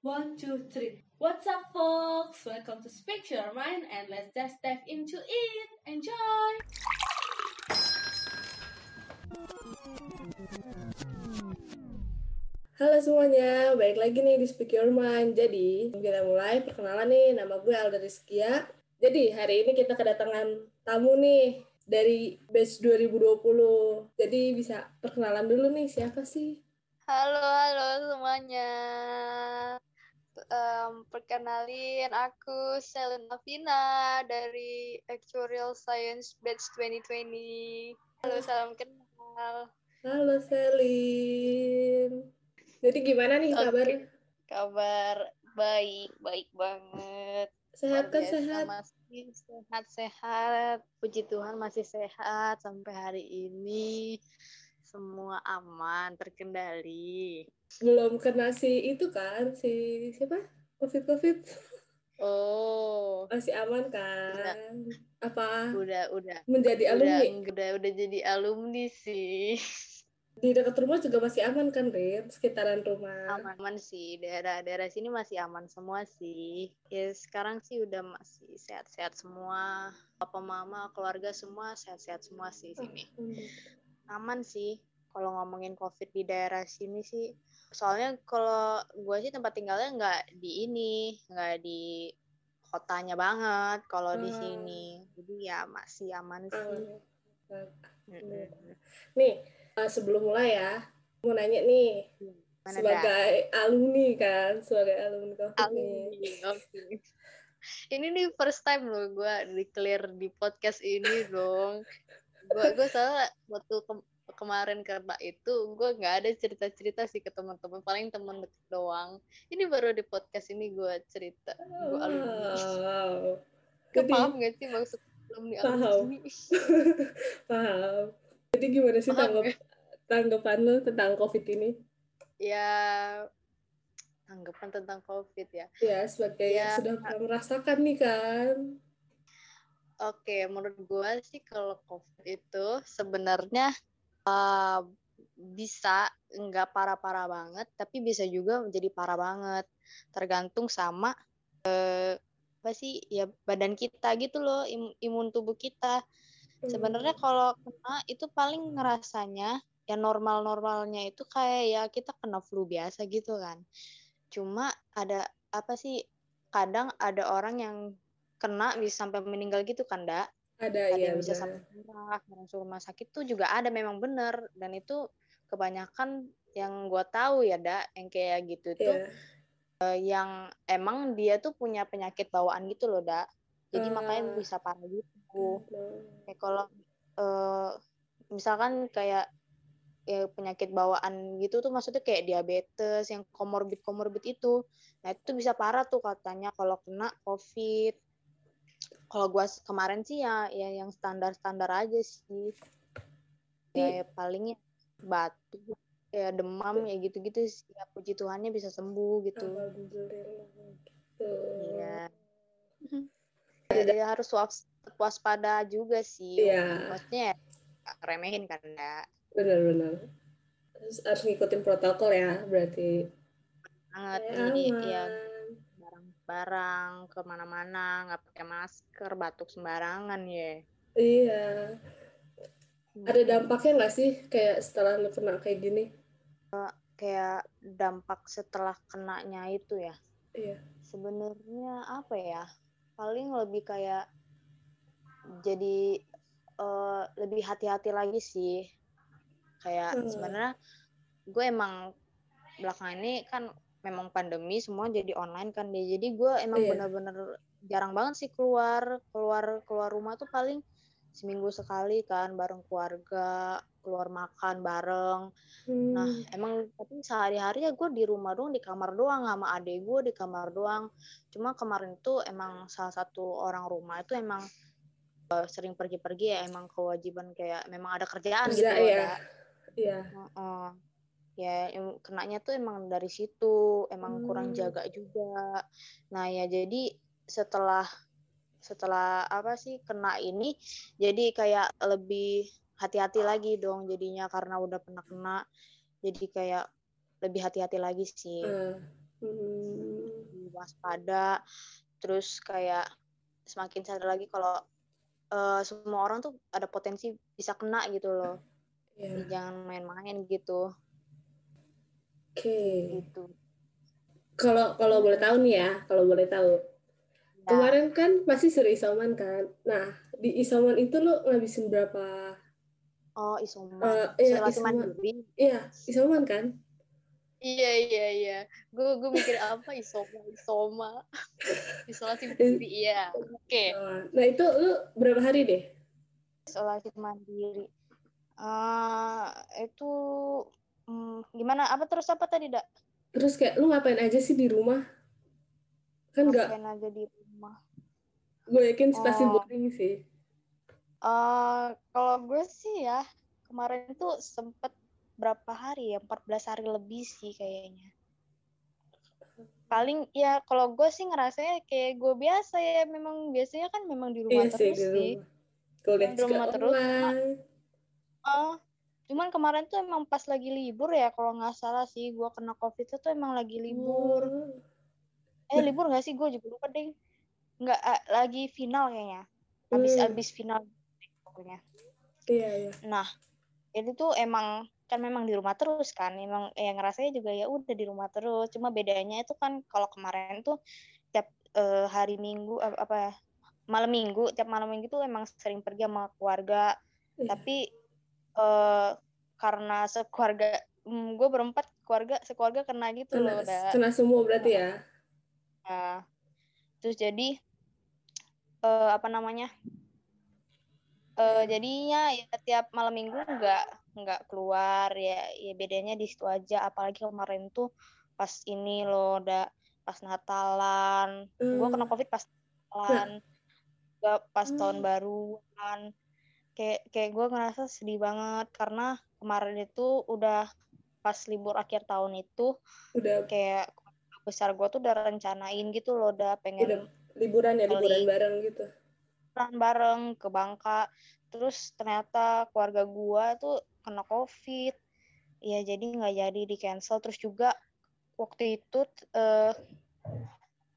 One, two, three. What's up, folks? Welcome to Speak Your Mind, and let's just dive into it. Enjoy! Halo semuanya, balik lagi nih di Speak Your Mind. Jadi, kita mulai perkenalan nih, nama gue Alda Rizkia. Jadi, hari ini kita kedatangan tamu nih dari batch 2020. Jadi, bisa perkenalan dulu nih, siapa sih? Halo, halo semuanya. Um, perkenalin, aku Selena Vina dari Actuarial Science Batch 2020. Halo, salam kenal. Halo Selin. Jadi gimana nih Oke. kabar? Kabar baik, baik banget. Sehat kan sehat? Masih sehat, sehat. Puji Tuhan masih sehat sampai hari ini. Semua aman, terkendali. Belum kena si itu kan, si siapa? Covid-Covid. Oh, Masih aman kan? Apa udah, udah. menjadi udah alumni? udah udah jadi alumni sih Di dekat rumah juga masih aman kan, Rin? Sekitaran rumah. aman aman sih daerah-daerah sini masih aman semua sih ya sekarang sih udah masih sehat-sehat semua papa mama keluarga semua sehat-sehat semua sih sini aman sih kalau ngomongin covid di daerah sini sih soalnya kalau gue sih tempat tinggalnya nggak di ini nggak di kotanya banget kalau di Ah. sini jadi ya masih aman sih. Mm-mm. Nih, eh, sebelum mulai ya, mau nanya nih, Mana sebagai alumni kan, sebagai alumni COVID nih. Alumni, oke. Ini nih first time loh gue declare di podcast ini dong. Gue gue salah waktu ke- kemarin karena itu gue nggak ada cerita-cerita sih ke teman-teman paling teman deket doang. Ini baru di podcast ini gue cerita gue alumni. Wow. Jadi, paham gak sih maksud alumni Paham. alumni? paham. Jadi gimana sih Paham tanggap, tanggapan lu tentang COVID ini? Ya tanggapan tentang covid ya. Ya, sebagai yang Ya. sudah pernah merasakan nih kan. Oke, menurut gue sih kalau COVID itu sebenarnya uh, bisa nggak parah-parah banget, tapi bisa juga menjadi parah banget. Tergantung sama eh, apa sih ya badan kita gitu loh, im- imun tubuh kita. Sebenarnya kalau kena itu paling ngerasanya ya normal-normalnya itu kayak ya kita kena flu biasa gitu kan. Cuma ada apa sih kadang ada orang yang kena bisa sampai meninggal gitu kan, Dak? Ada ada ya yang bisa benar. sampai merah, masuk rumah sakit tuh juga ada memang bener dan itu kebanyakan yang gue tahu ya dak yang kayak gitu tuh Iya. eh, yang emang dia tuh punya penyakit bawaan gitu loh dak jadi makanya Ah. bisa parah gitu Nah, kayak kalau eh, misalkan kayak ya, penyakit bawaan gitu tuh maksudnya kayak diabetes yang komorbid komorbid itu nah itu bisa parah tuh katanya kalau kena covid kalau gua s- kemarin sih ya ya yang standar standar aja sih ya, ya palingnya batuk ya demam ya gitu gitu sih ya puji Tuhannya bisa sembuh gitu. Gitu. iya ya, ya harus was- waspada juga sih Iya. maksudnya ya, remehin kan ya Benar-benar. Harus ngikutin protokol ya, berarti. banget jadi aman. ya barang-barang ke mana-mana nggak pakai masker batuk sembarangan ya Iya. Ada dampaknya nggak sih kayak setelah lu kena kayak gini? kayak dampak setelah kenanya itu ya Iya. sebenarnya apa ya paling lebih kayak jadi eh, lebih hati-hati lagi sih kayak Hmm. sebenarnya gue emang belakangan ini kan memang pandemi semua jadi online kan dia jadi gue emang Iya. bener-bener jarang banget sih keluar keluar keluar rumah tuh paling seminggu sekali kan bareng keluarga keluar makan bareng Nah, Hmm. emang tapi sehari-hari ya gue di rumah doang, di kamar doang sama adek gue di kamar doang. Cuma kemarin tuh emang salah satu orang rumah itu emang eh, sering pergi-pergi ya emang kewajiban kayak memang ada kerjaan gitu Kerja loh. ya. Dak. Iya. Ya em- kenanya tuh emang dari situ, emang kurang Hmm. jaga juga. Nah ya jadi setelah setelah apa sih kena ini, jadi kayak lebih hati-hati lagi dong jadinya karena udah pernah kena jadi kayak lebih hati-hati lagi sih Ah. Hmm. waspada terus kayak semakin sadar lagi kalau uh, semua orang tuh ada potensi bisa kena gitu loh. Jadi jangan main-main gitu Oke. gitu Kalau kalau boleh tahu nih ya, kalau boleh tahu. Ya, Kemarin kan pasti suruh isoman kan. Nah, di isoman itu lo ngabisin berapa? oh isoman Eh, iya, isoman. Iya, isoman kan? iya iya iya gue gue mikir apa isoma isoma isolasi mandiri iya oke Nah, itu lo berapa hari deh? isolasi mandiri eh itu hmm, gimana apa terus apa tadi dak Terus kayak lu ngapain aja sih di rumah? Kan nggak, Ngapain aja di rumah gue yakin sih pasti Oh. boring sih. eh kalau gue sih ya kemarin tuh sempet berapa hari ya 14 hari lebih sih kayaknya paling ya kalau gue sih ngerasanya kayak gue biasa ya memang biasanya kan memang di rumah Iya sih terus di sih rumah. Kuliah Di rumah terus. Oh, cuman kemarin tuh emang pas lagi libur ya kalau nggak salah sih gue kena covid itu tuh emang lagi libur Oh. eh libur nggak sih gue juga lupa deh nggak ah, lagi final kayaknya habis Hmm. habis final pokoknya Iya, iya. nah itu tuh emang kan memang di rumah terus kan emang yang ngerasanya juga ya udah di rumah terus cuma bedanya itu kan kalau kemarin tuh tiap eh, hari minggu apa, apa ya malam minggu tiap malam minggu tuh emang sering pergi sama keluarga Iya. tapi eh karena sekeluarga gue berempat keluarga sekeluarga kena gitu Kena, loh udah kena semua berarti ya? Nah, terus jadi eh apa namanya eh jadinya ya tiap malam minggu nggak nggak keluar ya ya bedanya di situ aja apalagi kemarin tuh pas ini loh udah pas Natalan gue kena Hmm. covid pas Natalan juga pas tahun Hmm. baruan kayak kayak gue ngerasa sedih banget karena kemarin itu udah pas libur akhir tahun itu Udah. kayak besar gue tuh udah rencanain gitu loh udah pengen udah liburan ya, Kali- liburan bareng gitu. liburan bareng ke Bangka. Terus ternyata keluarga gue tuh kena covid. Ya jadi nggak jadi di cancel terus juga waktu itu eh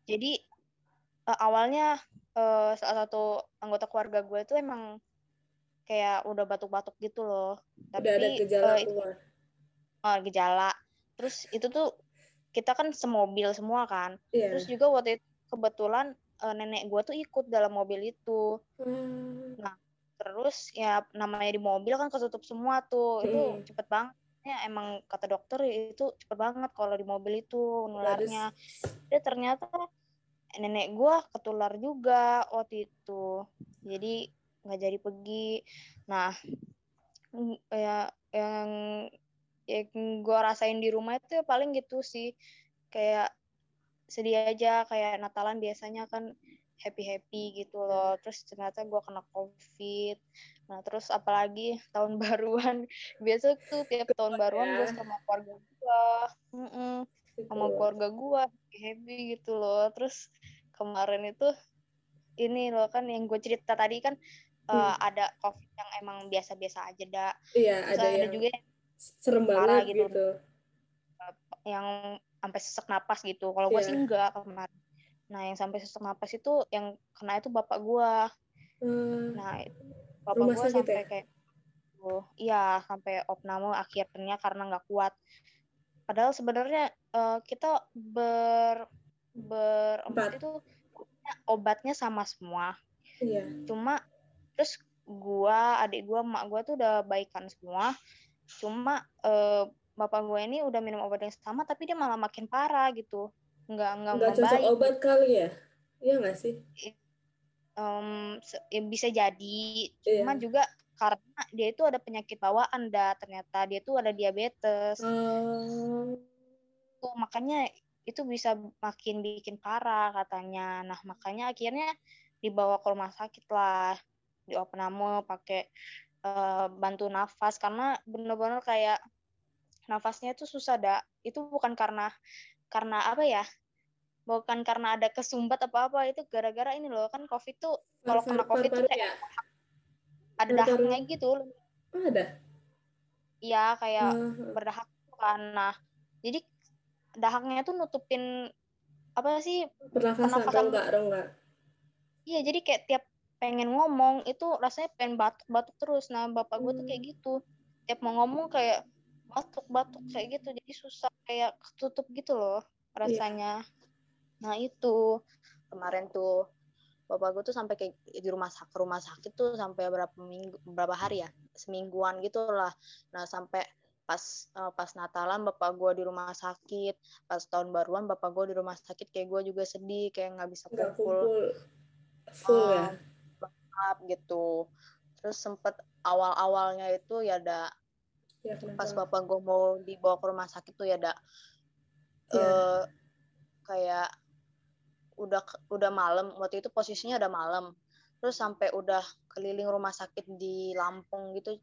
jadi eh, awalnya eh, salah satu anggota keluarga gue tuh emang kayak udah batuk-batuk gitu loh tapi Udah ada gejala eh, itu keluar. eh, gejala terus itu tuh kita kan semobil semua kan Iya. terus juga waktu itu kebetulan eh, nenek gue tuh ikut dalam mobil itu Hmm. terus ya namanya di mobil kan ketutup semua tuh itu Mm. cepet banget ya emang kata dokter itu cepet banget kalau di mobil itu nularnya dia ternyata nenek gua ketular juga waktu itu jadi nggak jadi pergi. Nah mm, ya yang yang gua rasain di rumah itu paling gitu sih. Kayak sedih aja kayak Natalan biasanya kan happy happy gitu loh. Terus ternyata gua kena covid. Nah terus apalagi tahun baruan. Biasa tuh tiap tahun baruan gue ya. sama keluarga gua. Mm-mm. Sama keluarga gua happy gitu loh. Terus kemarin itu ini loh kan yang gue cerita tadi kan eh, Hmm. ada covid yang emang biasa-biasa aja dak Iya, terus ada ada, yang juga yang, serem banget gitu. gitu. yang sampai sesak napas gitu kalau gue Iya. sih enggak kemarin nah yang sampai sesak napas itu yang kena itu bapak gua Hmm. nah itu bapak gua sakit sampai ya? kayak oh iya sampai opname akhirnya karena nggak kuat padahal sebenarnya eh, kita ber berempat Empat. itu obatnya sama semua Iya. cuma terus gua adik gua emak gua tuh udah baikan semua cuma eh, bapak gua ini udah minum obat yang sama tapi dia malah makin parah gitu nggak nggak Nggak cocok membaik obat kali ya? Iya nggak sih? Se- ya bisa jadi Iya. cuma juga karena dia itu ada penyakit bawaan dah ternyata dia tuh ada diabetes Oh. tuh makanya itu bisa makin bikin parah katanya nah makanya akhirnya dibawa ke rumah sakit lah di opname pakai eh, bantu nafas karena bener-bener kayak nafasnya itu susah dak itu bukan karena karena apa ya bukan karena ada kesumbat apa apa itu gara-gara ini loh kan covid tuh kalau kena covid tuh kayak ya? ada dahaknya gitu Oh, ada. Iya kayak Ah, berdahak. Nah, jadi dahaknya tuh nutupin apa sih Pernafasan. rongga, rongga. iya jadi kayak tiap pengen ngomong itu rasanya pengen batuk-batuk terus. Nah bapak gue tuh kayak Hmm. gitu. Tiap mau ngomong kayak batuk-batuk kayak gitu. Jadi susah kayak ketutup gitu loh rasanya. Nah itu. Kemarin tuh bapak gue tuh sampai kayak di rumah sakit rumah sakit tuh sampai berapa minggu berapa hari ya? Semingguan gitu lah. Nah sampai pas eh, pas Natalan bapak gue di rumah sakit. Pas tahun baruan bapak gue di rumah sakit kayak gue juga sedih kayak nggak bisa kumpul. kumpul. Full ya. Up gitu terus sempet awal-awalnya itu ya ada Ya, kenapa? pas bapak gue mau dibawa ke rumah sakit tuh ya ada Iya. eh, kayak udah udah malam waktu itu posisinya udah malam terus sampai udah keliling rumah sakit di Lampung gitu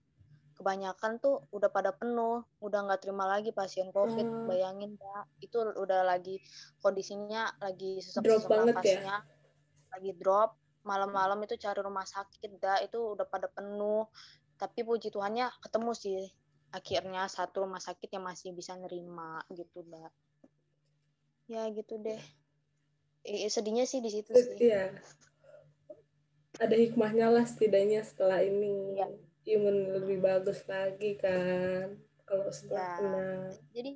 kebanyakan tuh udah pada penuh udah nggak terima lagi pasien covid Oh. bayangin ya itu udah lagi kondisinya lagi sesak banget ya? nafasnya lagi drop malam-malam itu cari rumah sakit dah itu udah pada penuh tapi puji Tuhannya ketemu sih akhirnya satu rumah sakit yang masih bisa nerima gitu dah ya gitu deh Eh, sedihnya sih di situ sih Iya. Ada hikmahnya lah setidaknya setelah ini. Iya. Imun lebih bagus lagi kan. Kalau setelah Ya. kena. jadi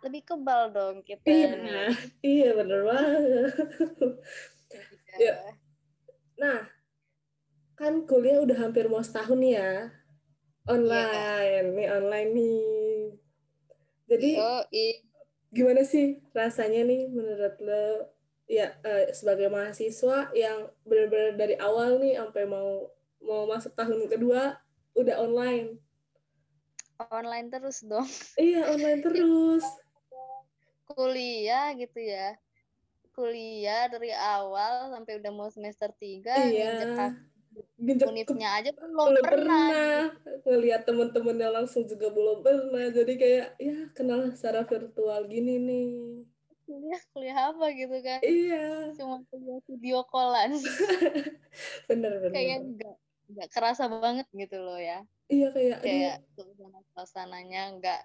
lebih kebal dong kita Iya, iya bener banget. Iya. Nah, kan kuliah udah hampir mau setahun nih ya. Online, nih online nih. Jadi Oh, i- gimana sih rasanya nih menurut lo ya eh, sebagai mahasiswa yang benar-benar dari awal nih sampai mau mau masuk tahun kedua udah online. online terus dong Iya, online terus. kuliah gitu ya kuliah dari awal sampai udah mau semester 3 Iya. Ginjek ke univnya aja belum belum pernah, pernah. Ngelihat temen-temennya langsung juga belum pernah. Jadi kayak ya kenal secara virtual gini nih. Kuliah kuliah apa gitu kan? Iya. Cuma kuliah video callan. Bener bener kayak nggak nggak kerasa banget gitu loh ya. Iya kayak kayak suasana suasananya nggak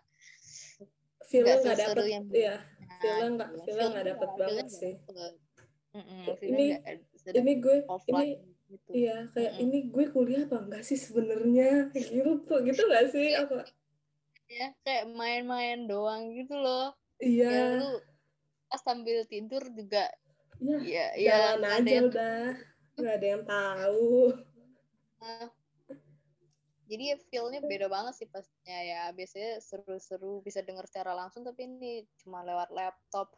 feelnya nggak nggak dapet yang iya. biasanya feelnya nggak feelnya nggak dapet banget sih. feelnya ini- sedap ini gue offline ini gitu. iya kayak Mm-mm. ini gue kuliah apa enggak sih sebenarnya? Gitu gitu nggak sih? Apa? Ya kayak main-main doang gitu loh. Iya. Ya lu pas sambil tidur juga ya ya ya jalan nggak ada aja yang udah nggak ada yang tahu jadi ya feel-nya beda banget sih pastinya ya. Biasanya seru-seru bisa denger secara langsung tapi ini cuma lewat laptop.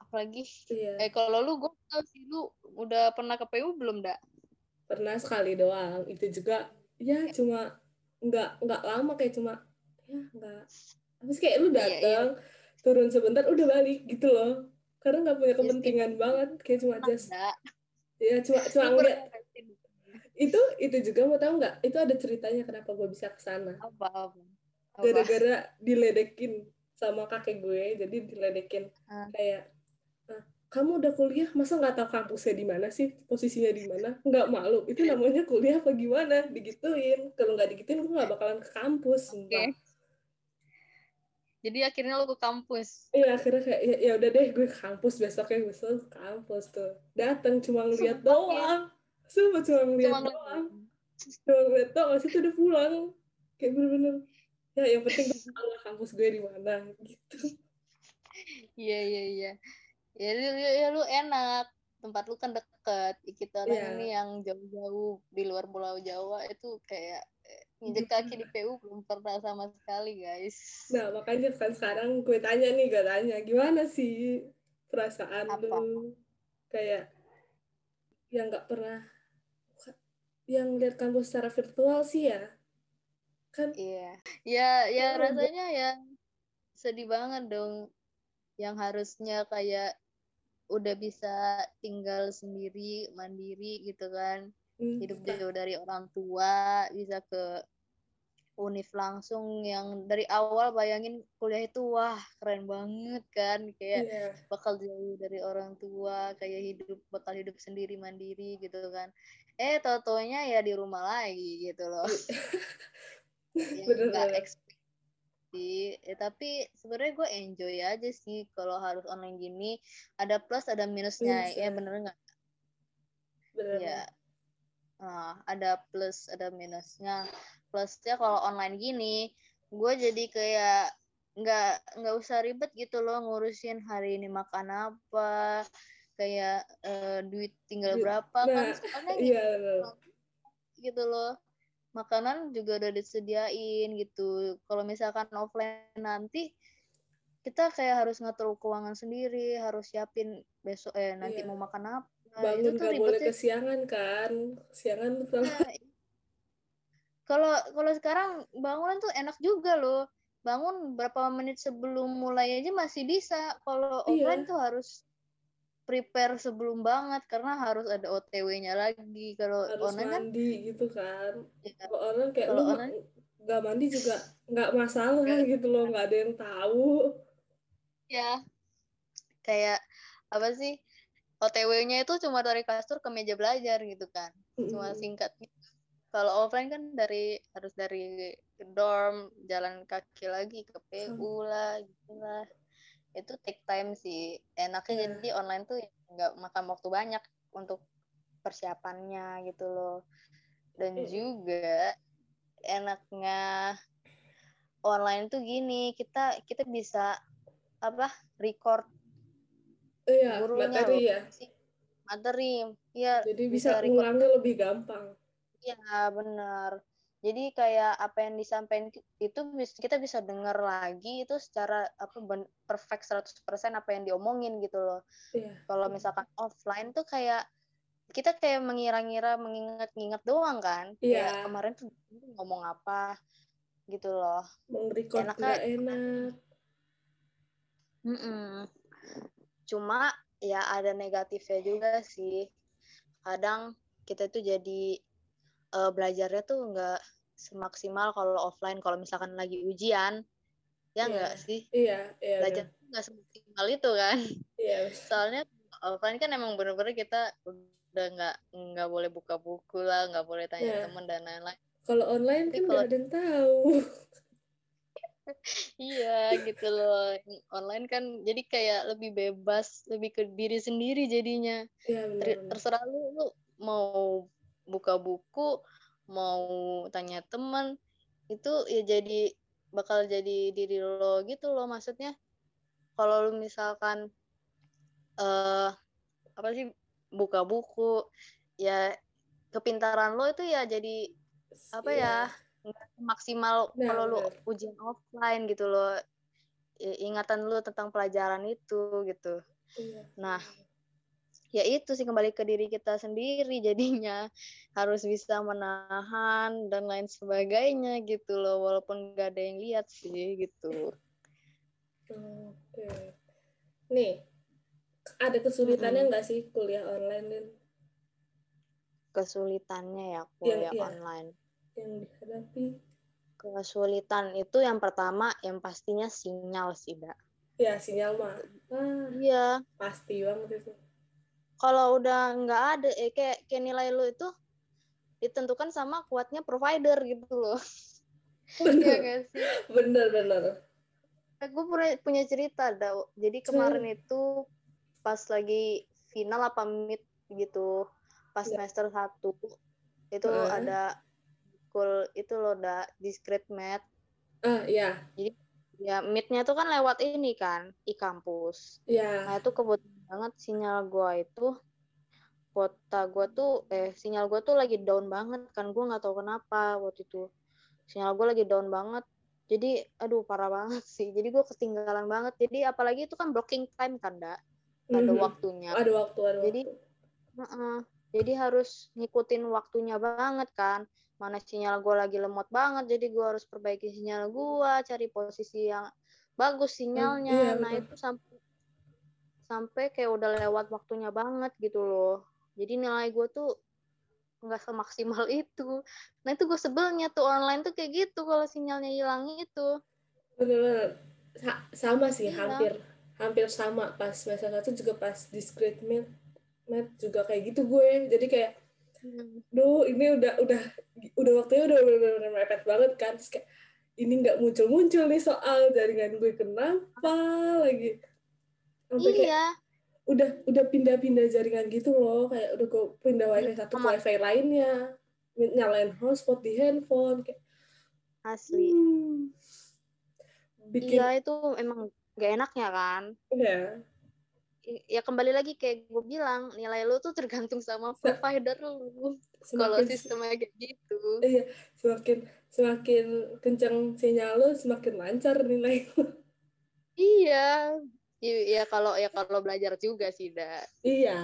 Apalagi iya. eh kalau lu gue tau sih lu udah pernah ke PU belum dak? Pernah sekali doang. Itu juga ya cuma nggak nggak lama kayak cuma ya nggak. Sih kayak lu Iya, iya. datang turun sebentar udah balik gitu loh. Karena nggak punya Iya kepentingan banget kayak cuma just ya cuma cuma ngeliat? Itu itu juga mau tahu nggak? Itu ada ceritanya kenapa gue bisa ke sana. Apa apa apa? Gara-gara diledekin sama kakek gue jadi diledekin. Ah. kayak "Ah, kamu udah kuliah masa nggak tahu kampusnya di mana sih? Posisinya di mana? Nggak malu. Itu namanya kuliah apa gimana? Digituin. Kalau nggak digituin gue nggak bakalan ke kampus. Oke. jadi akhirnya lu ke kampus? Iya akhirnya kayak ya, ya udah deh gue ke kampus. Besoknya besok ke kampus tuh. Datang cuma ngeliat doang sumpah cuma ngeliat cuma doang cuma ngeliat doang habis itu udah pulang kayak bener-bener ya yang penting gue tahu lah kampus gue di mana gitu Iya iya iya. Ya lu, ya, ya lu enak. Tempat lu kan deket. Kita orang Iya. ini yang jauh-jauh di luar Pulau Jawa itu kayak eh, injek kaki di PU belum pernah sama sekali guys. Nah, makanya kan sekarang gue tanya nih, gue tanya, gimana sih perasaan Apa? lu kayak yang nggak pernah yang lihat kampus secara virtual sih ya kan Iya. Ya ya Oh, rasanya ya sedih banget dong. Yang harusnya kayak udah bisa tinggal sendiri, mandiri gitu kan. hmm, hidup jauh dari orang tua bisa ke univ langsung yang dari awal bayangin kuliah itu wah keren banget kan kayak iya bakal jauh dari orang tua kayak hidup bakal hidup sendiri mandiri gitu kan eh tau-taunya ya di rumah lagi gitu loh. Yang bener nggak expect sih eh, tapi sebenarnya gue enjoy aja sih kalau harus online gini. Ada plus ada minusnya. Minus, ya ya. bener nggak? Bener. Ya. Ah, ada plus ada minusnya. Plusnya kalau online gini gue jadi kayak nggak nggak usah ribet gitu loh ngurusin hari ini makan apa kayak eh, duit tinggal berapa kan Nah, soalnya iya bener gitu loh. Makanan juga udah disediain gitu. Kalau misalkan offline nanti kita kayak harus ngatur keuangan sendiri harus siapin besok eh nanti Iya. mau makan apa. Bangun itu tuh nggak boleh kesiangan kan? Kesiangan tuh Nah, kalau kalau sekarang bangunan tuh enak juga loh. Bangun berapa menit sebelum mulai aja masih bisa. Kalau Iya. offline tuh harus prepare sebelum banget karena harus ada OTW-nya lagi. Kalau harus online kan mandi gitu kan. Ya, kalau online kayak Kalau lu online- nggak mandi juga nggak masalah Nggak. gitu loh nggak ada yang tahu. Ya kayak apa sih OTW-nya itu cuma dari kasur ke meja belajar gitu kan. Cuma singkat gitu. Kalau offline kan dari harus dari dorm jalan kaki lagi ke PU lah gitu lah. Itu take time sih. Enaknya Iya. jadi online tuh nggak makan waktu banyak untuk persiapannya gitu loh. Dan Mm-mm. juga enaknya online tuh gini, kita kita bisa apa? record iya gurunya materi ya materi ya jadi bisa record ngulangnya lebih gampang Iya benar. Jadi kayak apa yang disampaikan itu kita bisa dengar lagi itu secara apa perfect 100% apa yang diomongin gitu loh. iya Kalau misalkan offline tuh kayak kita kayak mengira-ngira mengingat-ingat doang kan. Iya. Kayak kemarin tuh ngomong apa gitu loh. meng-record nggak enak Mm-mm. Cuma ya ada negatifnya juga sih. Kadang kita tuh jadi eh, belajarnya tuh nggak semaksimal kalau offline. Kalau misalkan lagi ujian, ya Iya. nggak sih? iya iya Belajar bener. tuh nggak semaksimal itu kan. iya Soalnya offline kan emang bener-bener kita udah nggak nggak boleh buka buku lah, nggak boleh tanya Iya. teman dan lain-lain. kalau online Tapi kan kalau- nggak ada yang tahu Iya gitu loh. Online kan jadi kayak lebih bebas, lebih ke diri sendiri jadinya. iya Ter- benar terserah lu, lu mau buka buku mau tanya teman itu ya jadi bakal jadi diri lo gitu loh maksudnya kalau lu misalkan eh apa sih buka buku ya kepintaran lo itu ya jadi apa ya nggak maksimal Nah, kalau benar. ujian offline gitu loh ingatan lu tentang pelajaran itu gitu Iya. Nah, ya itu sih kembali ke diri kita sendiri jadinya harus bisa menahan dan lain sebagainya gitu loh walaupun gak ada yang lihat sih gitu Oke. Nih, ada kesulitannya nggak sih kuliah online Lin, kesulitannya ya Yang- kuliah iya. online yang dihadapi? kesulitan itu yang pertama yang pastinya sinyal sih mbak Ya, sinyal mah. Ah, iya pasti banget itu. Kalau udah nggak ada eh, kayak kayak nilai lu itu ditentukan sama kuatnya provider gitu loh Iya Bener, gak sih bener, bener. gue punya punya cerita dah jadi kemarin itu pas lagi final apa mid gitu pas Ya. semester satu itu Heeh. ada kul itu loh da discrete math Ah, ya, ya midnya tuh kan lewat ini kan i kampus ya. nah itu kebetulan banget sinyal gua itu. Kuota gua tuh eh sinyal gua tuh lagi down banget kan gua nggak tahu kenapa waktu itu. Sinyal gua lagi down banget. Jadi aduh parah banget sih. Jadi gua ketinggalan banget. Jadi apalagi itu kan blocking time kan dak ada Mhm. waktunya. Ada waktu, ada Jadi- waktu. Heeh. jadi harus ngikutin waktunya banget kan. Mana sinyal gua lagi lemot banget jadi gua harus perbaiki sinyal gua cari posisi yang bagus sinyalnya. Iya, nah betul. itu sampai sampai kayak udah lewat waktunya banget gitu loh. Jadi nilai gua tuh nggak semaksimal itu. Nah itu gue sebelnya tuh online tuh kayak gitu kalau sinyalnya hilang itu. Bener-bener. Sa- sama sih, Iya. hampir hampir sama. Pas semester satu juga pas discrete math, math juga kayak gitu gue. Jadi kayak duh ini udah udah udah waktunya udah bener-bener mepet banget kan. Terus kayak ini nggak muncul-muncul nih soal jaringan gue kenapa lagi sampai kayak iya udah udah pindah-pindah jaringan gitu loh. Kayak udah gue pindah wifi satu ke wifi lainnya. Nyalain hotspot di handphone kayak asli. Hmm, bikin iya itu emang gak enaknya kan? Ya I- ya kembali lagi kayak gue bilang nilai lu tuh tergantung sama provider lu. Kalau sistemnya kayak gitu. Iya semakin semakin kencang sinyal lu semakin lancar nilai lu. iya I- ya kalau ya kalau belajar juga sih dah iya.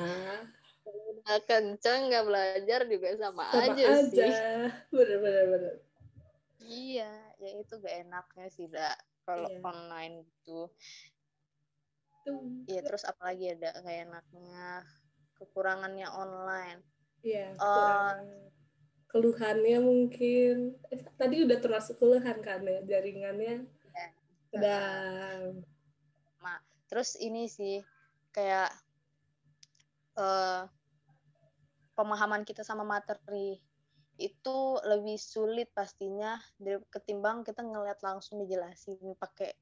Nah, kenceng nggak belajar juga sama, sama aja, aja. sih. Bener bener bener. Iya ya itu gak enaknya sih dah kalau Iya. online gitu. Tuh. Iya terus apalagi ada gak enaknya kekurangannya online. Iya, Eh, kurang keluhannya mungkin. Eh, tadi udah termasuk keluhan kan ya jaringannya? Iya. sedang terus ini sih kayak eh pemahaman kita sama materi itu lebih sulit pastinya ketimbang kita ngeliat langsung dijelasin pakai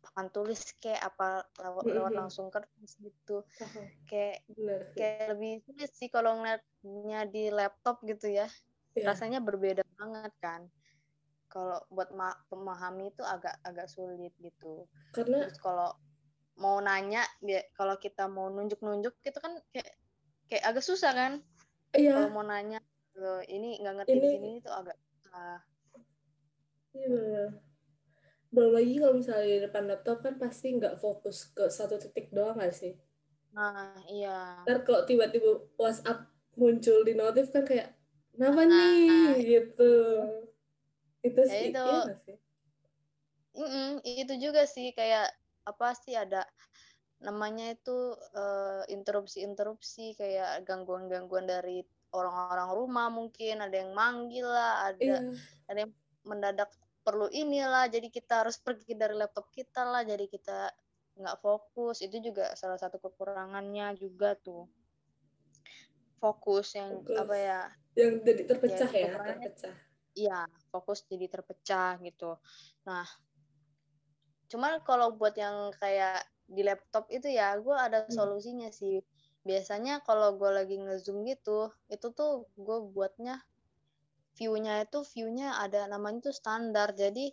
papan tulis kayak apa lewat, lewat langsung kertas gitu. Kayak bener kayak lebih sulit sih kalau ngeliatnya di laptop gitu ya. Iya. rasanya berbeda banget kan. Kalau buat ma- memahami itu agak agak sulit gitu. Karena terus kalau mau nanya dia kalau kita mau nunjuk-nunjuk itu kan kayak kayak agak susah kan? Iya. Kalau mau nanya "Eh, ini nggak ngerti Ini- sini itu agak susah. Iya belum lagi kalau misalnya di depan laptop kan pasti nggak fokus ke satu titik doang nggak sih? Nah iya. Ntar kalau tiba-tiba WhatsApp muncul di notif kan kayak kenapa Nah. nih? gitu. Itu Ya sih itu. iya sih? Mm-mm, itu juga sih kayak apa sih ada namanya itu eh, interupsi-interupsi kayak gangguan-gangguan dari orang-orang rumah mungkin ada yang manggil lah ada iya. ada yang mendadak perlu inilah jadi kita harus pergi dari laptop kita lah jadi kita nggak fokus. Itu juga salah satu kekurangannya juga tuh. Fokus yang Fokus. apa ya? Yang jadi terpecah Ya, ya terpecah. Iya fokus jadi terpecah gitu. Nah cuman kalau buat yang kayak di laptop itu ya gue ada Hmm. solusinya sih biasanya kalau gue lagi ngezoom gitu itu tuh gue buatnya view-nya itu view-nya ada namanya tuh standar jadi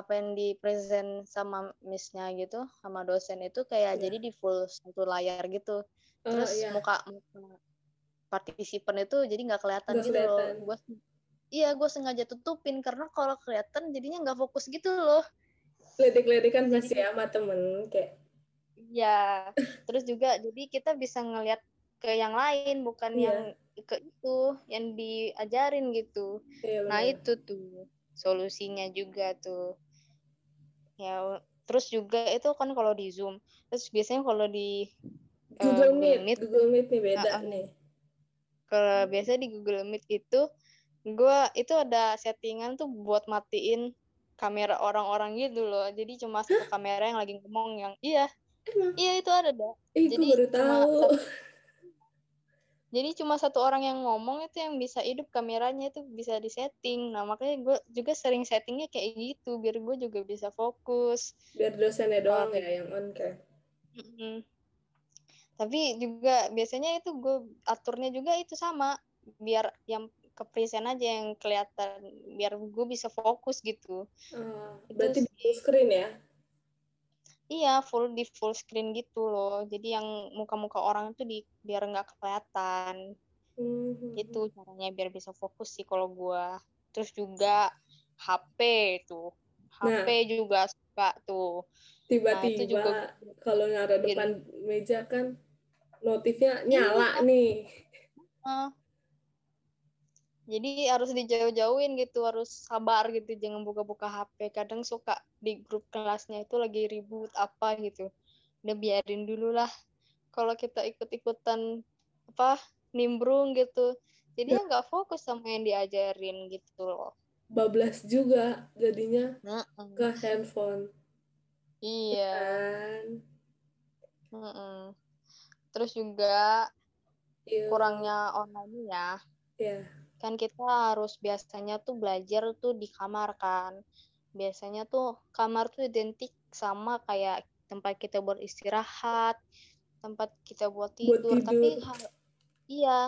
apa yang di present sama miss-nya gitu sama dosen itu kayak Iya. jadi di full satu layar gitu Oh, terus iya. muka, muka partisipan itu jadi nggak kelihatan gitu loh gue iya gue sengaja tutupin karena kalau kelihatan jadinya nggak fokus gitu loh ledek-ledekan Jadi- pasti ya sama temen kayak iya terus juga jadi kita bisa ngelihat ke yang lain bukan Iya. yang ke itu yang diajarin gitu iya nah itu tuh solusinya juga tuh ya terus juga itu kan kalau di zoom terus biasanya kalau di eh, Google Google Meet Meet. Google Meet nih beda Ah, ah. nih kalau biasanya di Google Meet itu gue itu ada settingan tuh buat matiin kamera orang-orang gitu loh. Jadi cuma satu kamera yang lagi ngomong yang iya. Emang? Iya itu ada dah. Ih gue Jadi baru cuma tahu. jadi cuma satu orang yang ngomong itu yang bisa hidup kameranya itu bisa disetting. Nah makanya gue juga sering settingnya kayak gitu biar gue juga bisa fokus. Biar dosennya doang Oh. ya yang on cam Mm-mm. Tapi juga biasanya itu gue aturnya juga itu sama. Biar yang ke present aja yang kelihatan biar gue bisa fokus gitu. Itu berarti di full screen ya Iya full di full screen gitu loh. Jadi yang muka-muka orang itu di biar nggak kelihatan Hmm. gitu caranya biar bisa fokus sih kalau gue. Terus juga HP tuh. HP juga suka tuh. Nah, itu tiba-tiba juga kalau bikin- depan meja kan notifnya nyala nih Ah. Jadi harus dijauh-jauhin gitu, harus sabar gitu, jangan buka-buka HP. Kadang suka di grup kelasnya itu lagi ribut apa gitu. Udah biarin dulu lah. Kalau kita ikut-ikutan apa nimbrung gitu, jadinya nggak fokus sama yang diajarin gitu loh. bablas juga jadinya Mm-mm. ke handphone Iya. kan Mm-mm. Terus juga Iya. kurangnya online ya. Iya. Kan kita harus biasanya tuh belajar tuh di kamar kan biasanya tuh kamar tuh identik sama kayak tempat kita buat istirahat, tempat kita buat Buat tidur. Tapi tidur. ha- iya,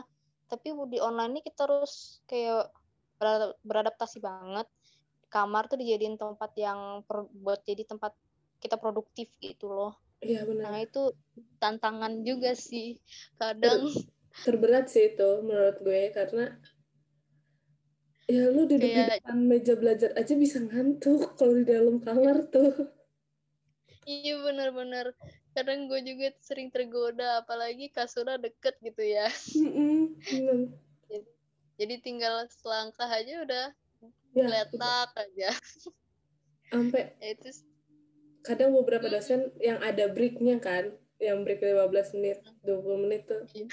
tapi di online ini kita harus kayak berada- beradaptasi banget. Kamar tuh dijadiin tempat yang per- buat jadi tempat kita produktif gitu loh. Iya benar. Nah, itu tantangan juga sih. Kadang Terberat sih itu menurut gue karena ya lu duduk di Kayak- depan meja belajar aja bisa ngantuk kalau di dalam kamar tuh. iya bener-bener kadang gue juga sering tergoda apalagi kasurnya deket gitu ya. Mm-mm, bener. Jadi tinggal selangkah aja udah Ya, udah. letak aja. sampai Ya, itu kadang beberapa Mm. dosen yang ada breaknya kan, yang break 15 menit, 20 menit tuh. Iya.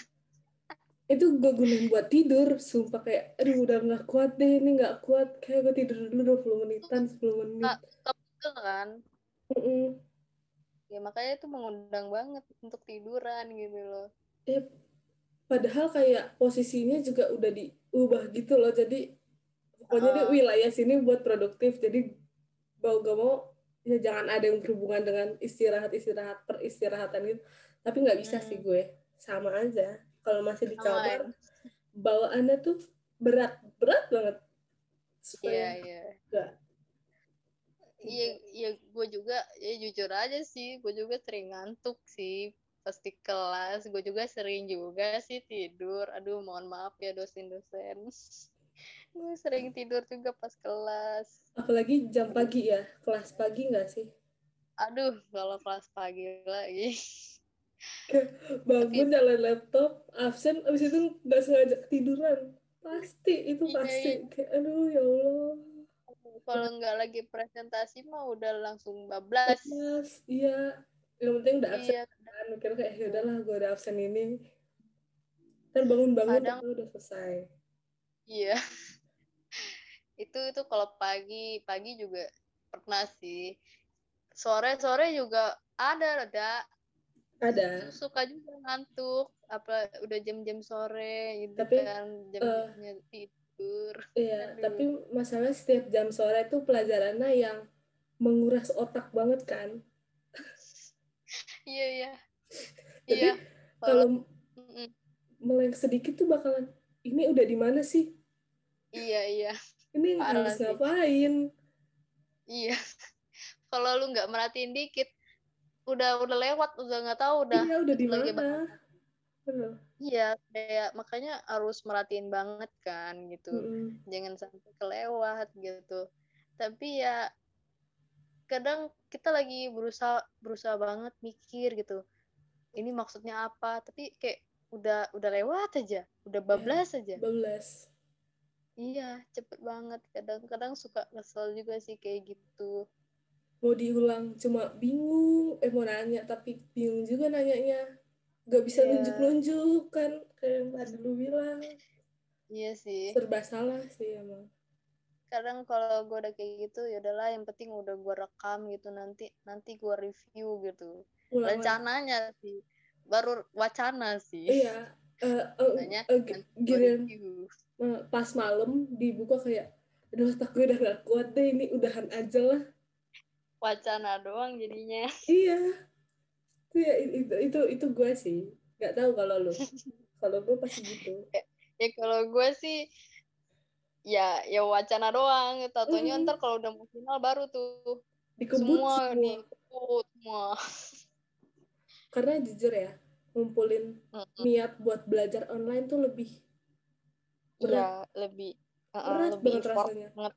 Itu gue gunain buat tidur, sumpah kayak, aduh udah nggak kuat deh, ini nggak kuat, kayak gue tidur dulu 20 menitan, 10 menit. Betul kan? Mm-mm. Ya makanya itu mengundang banget untuk tiduran gitu loh. Ya, padahal kayak posisinya juga udah diubah gitu loh, jadi pokoknya di Ah. wilayah sini buat produktif, jadi mau gak mau ya jangan ada yang berhubungan dengan istirahat-istirahat peristirahatan gitu. Tapi nggak bisa sih Hmm. gue, sama aja. Kalau masih di kamar, ya. bawaannya tuh berat, berat banget. Iya, Supaya iya. nggak Iya, iya gue juga ya jujur aja sih, gue juga sering ngantuk sih pas di kelas. Gue juga sering juga sih tidur. Aduh, mohon maaf ya dosen-dosen. Gue sering tidur juga pas kelas. apalagi jam pagi ya, kelas pagi nggak sih? Aduh, kalau kelas pagi lagi. Bangun nyalain laptop, absen, abis itu nggak sengaja ketiduran. Pasti, itu Iya, pasti. iya. Kayak, aduh ya Allah. Kalau nggak lagi presentasi mah udah langsung bablas. Iya. Yang penting udah absen Iya, kan. Mikir kayak, ya udahlah gue udah absen ini. Dan bangun-bangun Kadang- udah selesai. iya. Itu itu kalau pagi, pagi juga pernah sih. Sore-sore juga ada, ada. Ada. suka juga ngantuk apa udah jam-jam sore gitu Tapi, kan jam-jamnya tidur Iya, Aduh. tapi masalah setiap jam sore itu pelajarannya yang menguras otak banget kan. iya iya Tapi iya Kalau Mm-mm. meleng sedikit tuh bakalan, ini udah di mana sih? iya iya Ini Parah harus sih. ngapain? iya kalau lu nggak merhatiin dikit udah udah lewat udah nggak tahu udah Iya, udah di mana? Iya kayak makanya harus merhatiin banget kan gitu. Mm-mm. jangan sampai kelewat gitu. Tapi ya kadang kita lagi berusaha berusaha banget mikir gitu. Ini maksudnya apa? Tapi kayak udah udah lewat aja udah bablas aja. Bablas. iya cepet banget. Kadang-kadang suka kesel juga sih kayak gitu Mau diulang cuma bingung, eh mau nanya tapi bingung juga nanyanya. Gak bisa Iya. nunjuk-nunjuk kan, kayak yang tadi lu bilang. iya sih Serba salah sih emang. kadang kalau gue udah kayak gitu ya udahlah yang penting udah gue rekam gitu nanti nanti gue review gitu Ulang rencananya sih baru wacana sih Iya. eh, gi- nanti gua giliran eh, pas malam dibuka kayak aduh otak gue udah gak kuat deh ini udahan aja lah wacana doang jadinya. Iya. Itu ya itu itu, itu gue sih. Nggak tahu kalau lu. Kalau gue pasti gitu. Ya kalau gue sih ya ya wacana doang. Tatonya Mm. ntar kalau udah mau final baru tuh. Dikebut semua semua, dikebut semua. Karena jujur ya ngumpulin Mm-mm. niat buat belajar online tuh lebih berat. Ya lebih berat lebih banget effort rasanya. banget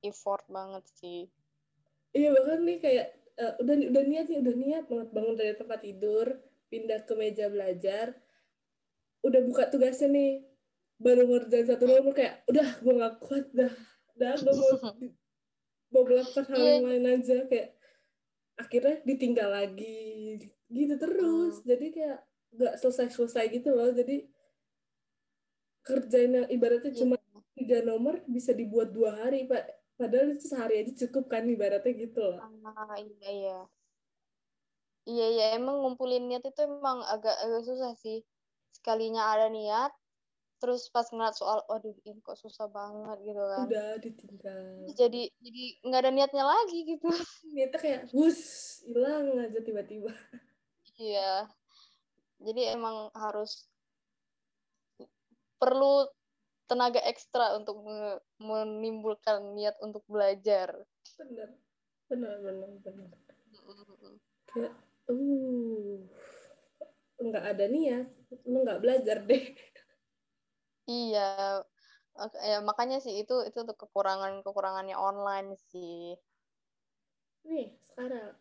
effort banget sih iya bahkan nih kayak eh, udah udah niat nih udah niat banget bangun dari tempat tidur pindah ke meja belajar udah buka tugasnya nih baru ngerjain satu nomor kayak udah gue gak kuat dah dah gue mau mau melakukan hal Iya. yang lain aja kayak akhirnya ditinggal lagi gitu terus. Jadi kayak nggak selesai selesai gitu loh. Jadi kerjain yang ibaratnya cuma tiga nomor bisa dibuat dua hari pak padahal itu sehari aja cukup kan ibaratnya gitu loh. Ah iya iya. Iya iya emang ngumpulin niat itu emang agak agak susah sih. Sekalinya ada niat terus pas ngeliat soal waduh ini kok susah banget gitu kan. Udah ditinggal. Jadi jadi nggak ada niatnya lagi gitu. Niatnya kayak bus hilang aja tiba-tiba. Iya. Jadi emang harus perlu tenaga ekstra untuk me- menimbulkan niat untuk belajar. Bener bener bener bener kayak uh nggak ada niat lu nggak belajar deh. Iya ya makanya sih itu itu tuh kekurangan kekurangannya online sih. Nih sekarang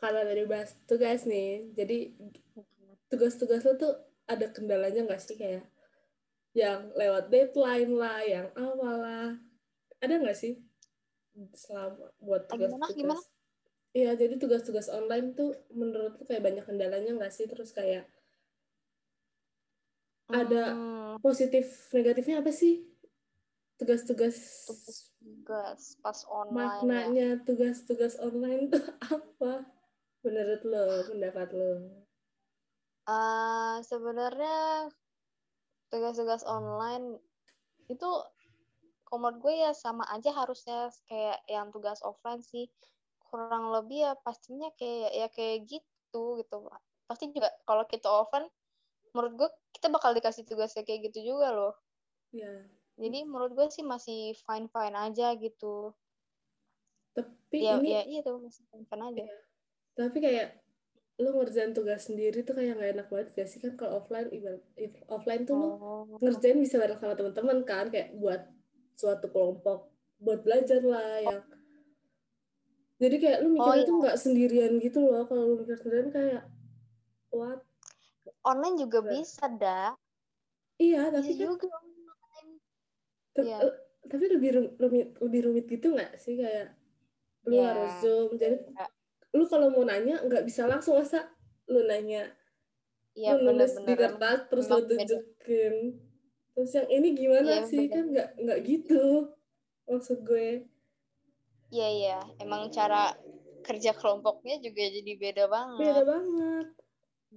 kalau dari bahas tugas nih jadi tugas-tugas lo tuh ada kendalanya nggak sih kayak yang lewat deadline lah yang awal lah ada nggak sih selama buat tugas-tugas? Iya, jadi tugas-tugas online tuh menurut lu kayak banyak kendalanya nggak sih? Terus kayak Ada- Hmm, positif negatifnya apa sih? Tugas-tugas tugas pas online ya. maknanya tugas-tugas online tuh apa? Menurut lo, pendapat lo? Ah, sebenarnya tugas-tugas online itu menurut gue ya sama aja harusnya kayak yang tugas offline sih. Kurang lebih ya pastinya kayak ya kayak gitu gitu. Pasti juga kalau kita offline menurut gue kita bakal dikasih tugasnya kayak gitu juga loh. Ya, jadi menurut gue sih masih fine fine aja gitu. Tapi ya ini ya iya tuh masih fine fine aja tapi kayak lo ngerjain tugas sendiri tuh kayak nggak enak banget gak sih kan kalau offline ibarat offline tuh lo oh ngerjain bisa bareng sama teman-teman kan kayak buat suatu kelompok buat belajar lah yang jadi kayak lu mikirnya iya. tuh nggak sendirian gitu loh kalau lu mikir sendirian kayak what online juga Bener. bisa dah iya tapi bisa kan juga te- iya. eh, tapi lebih rum- rumit lebih rumit gitu nggak sih kayak lu Iya. harus zoom jadi Ya, lu kalau mau nanya nggak bisa langsung masa lu nanya. Iya lu nulis di kertas terus lu tunjukin. Terus yang ini gimana Iya, sih? beda. kan nggak nggak gitu maksud gue. Iya iya, emang cara kerja kelompoknya juga jadi beda banget. beda banget.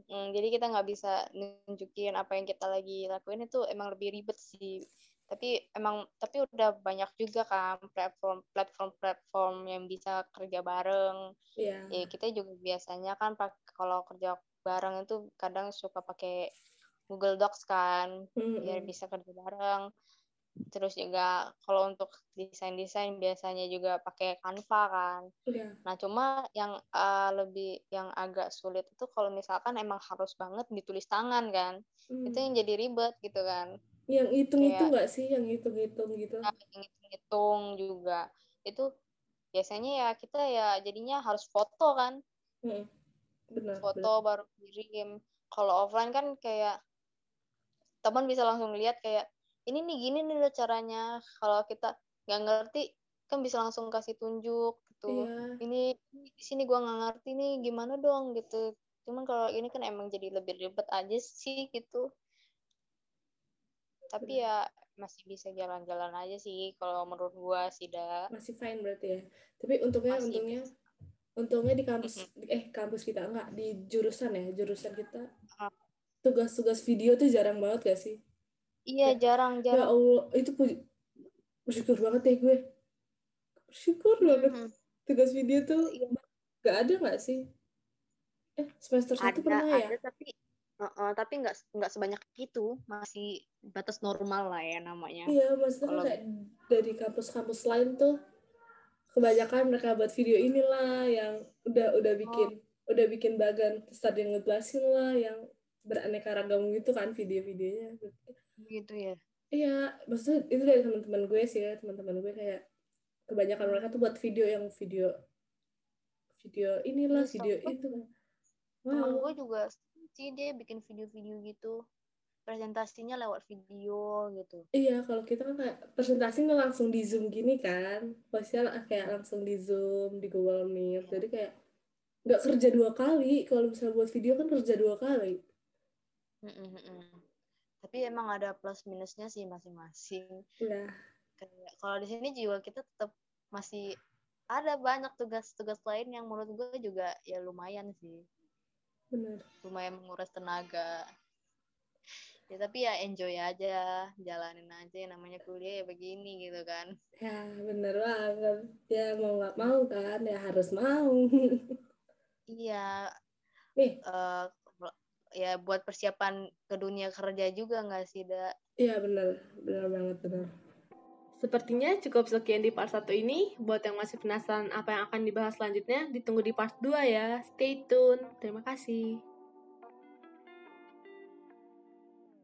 Mm, jadi kita nggak bisa nunjukin apa yang kita lagi lakuin itu emang lebih ribet sih. Tapi emang tapi udah banyak juga kan platform platform platform yang bisa kerja bareng. Iya. Ya kita juga biasanya kan pak kalau kerja bareng itu kadang suka pakai Google Docs kan biar Mm-mm. bisa kerja bareng. Terus juga kalau untuk desain-desain biasanya juga pakai Canva kan. Iya. Nah, cuma yang uh, lebih yang agak sulit itu kalau misalkan emang harus banget ditulis tangan kan. Mm. Itu yang jadi ribet gitu kan. Yang hitung-hitung kayak- nggak sih yang hitung-hitung gitu Nah, yang hitung-hitung juga. Itu biasanya ya kita ya jadinya harus foto kan. Mm. benar Foto benar. baru kirim. Kalau offline kan kayak teman bisa langsung lihat kayak ini nih gini nih caranya. Kalau kita nggak ngerti kan bisa langsung kasih tunjuk gitu. iya ini di sini gua nggak ngerti nih gimana dong gitu cuman kalau ini kan emang jadi lebih ribet aja sih gitu tapi ya masih bisa jalan-jalan aja sih kalau menurut gua sih dah masih fine berarti ya. Tapi untungnya Masih untungnya untungnya di kampus eh kampus kita enggak di jurusan ya jurusan kita. Ah. tugas-tugas video tuh jarang banget gak sih? Iya Ya- jarang ya jarang. Allah itu puji- bersyukur banget deh gue. Bersyukur banget Mhm. tugas video tuh Iya. gak ada nggak sih? Eh semester satu ada pernah ya? ada tapi uh-uh, tapi nggak nggak sebanyak itu masih batas normal lah ya namanya Iya, maksudnya Kalau- kayak dari kampus-kampus lain tuh kebanyakan mereka buat video inilah yang udah udah bikin udah bikin bagan ada yang ngejelasin lah yang beraneka ragam gitu kan video-videonya. gitu ya Iya, maksudnya itu dari teman-teman gue sih ya, teman-teman gue kayak kebanyakan mereka tuh buat video yang video video inilah, Iya, video itu. temen Wow. gue juga sih dia bikin video-video gitu presentasinya lewat video gitu Iya, kalau kita kan kayak presentasi nggak langsung di Zoom gini kan. Pasti kayak langsung di Zoom, di Google Meet. Jadi kayak nggak kerja dua kali. Kalau misalnya buat video kan kerja dua kali. Mm-mm-mm. Tapi emang ada plus minusnya sih masing-masing. Nah, kalau di sini juga kita tetap masih ada banyak tugas-tugas lain yang menurut gue juga ya lumayan sih, benar. lumayan menguras tenaga. ya tapi ya enjoy aja jalanin aja namanya kuliah ya begini gitu kan. Ya bener banget. Ya mau nggak mau kan ya harus mau. Iya. Nih. Uh, ya buat persiapan ke dunia kerja juga nggak sih da iya bener. Bener banget bener Sepertinya cukup sekian di part 1 ini. Buat yang masih penasaran apa yang akan dibahas selanjutnya, ditunggu di part 2 ya. Stay tune. Terima kasih.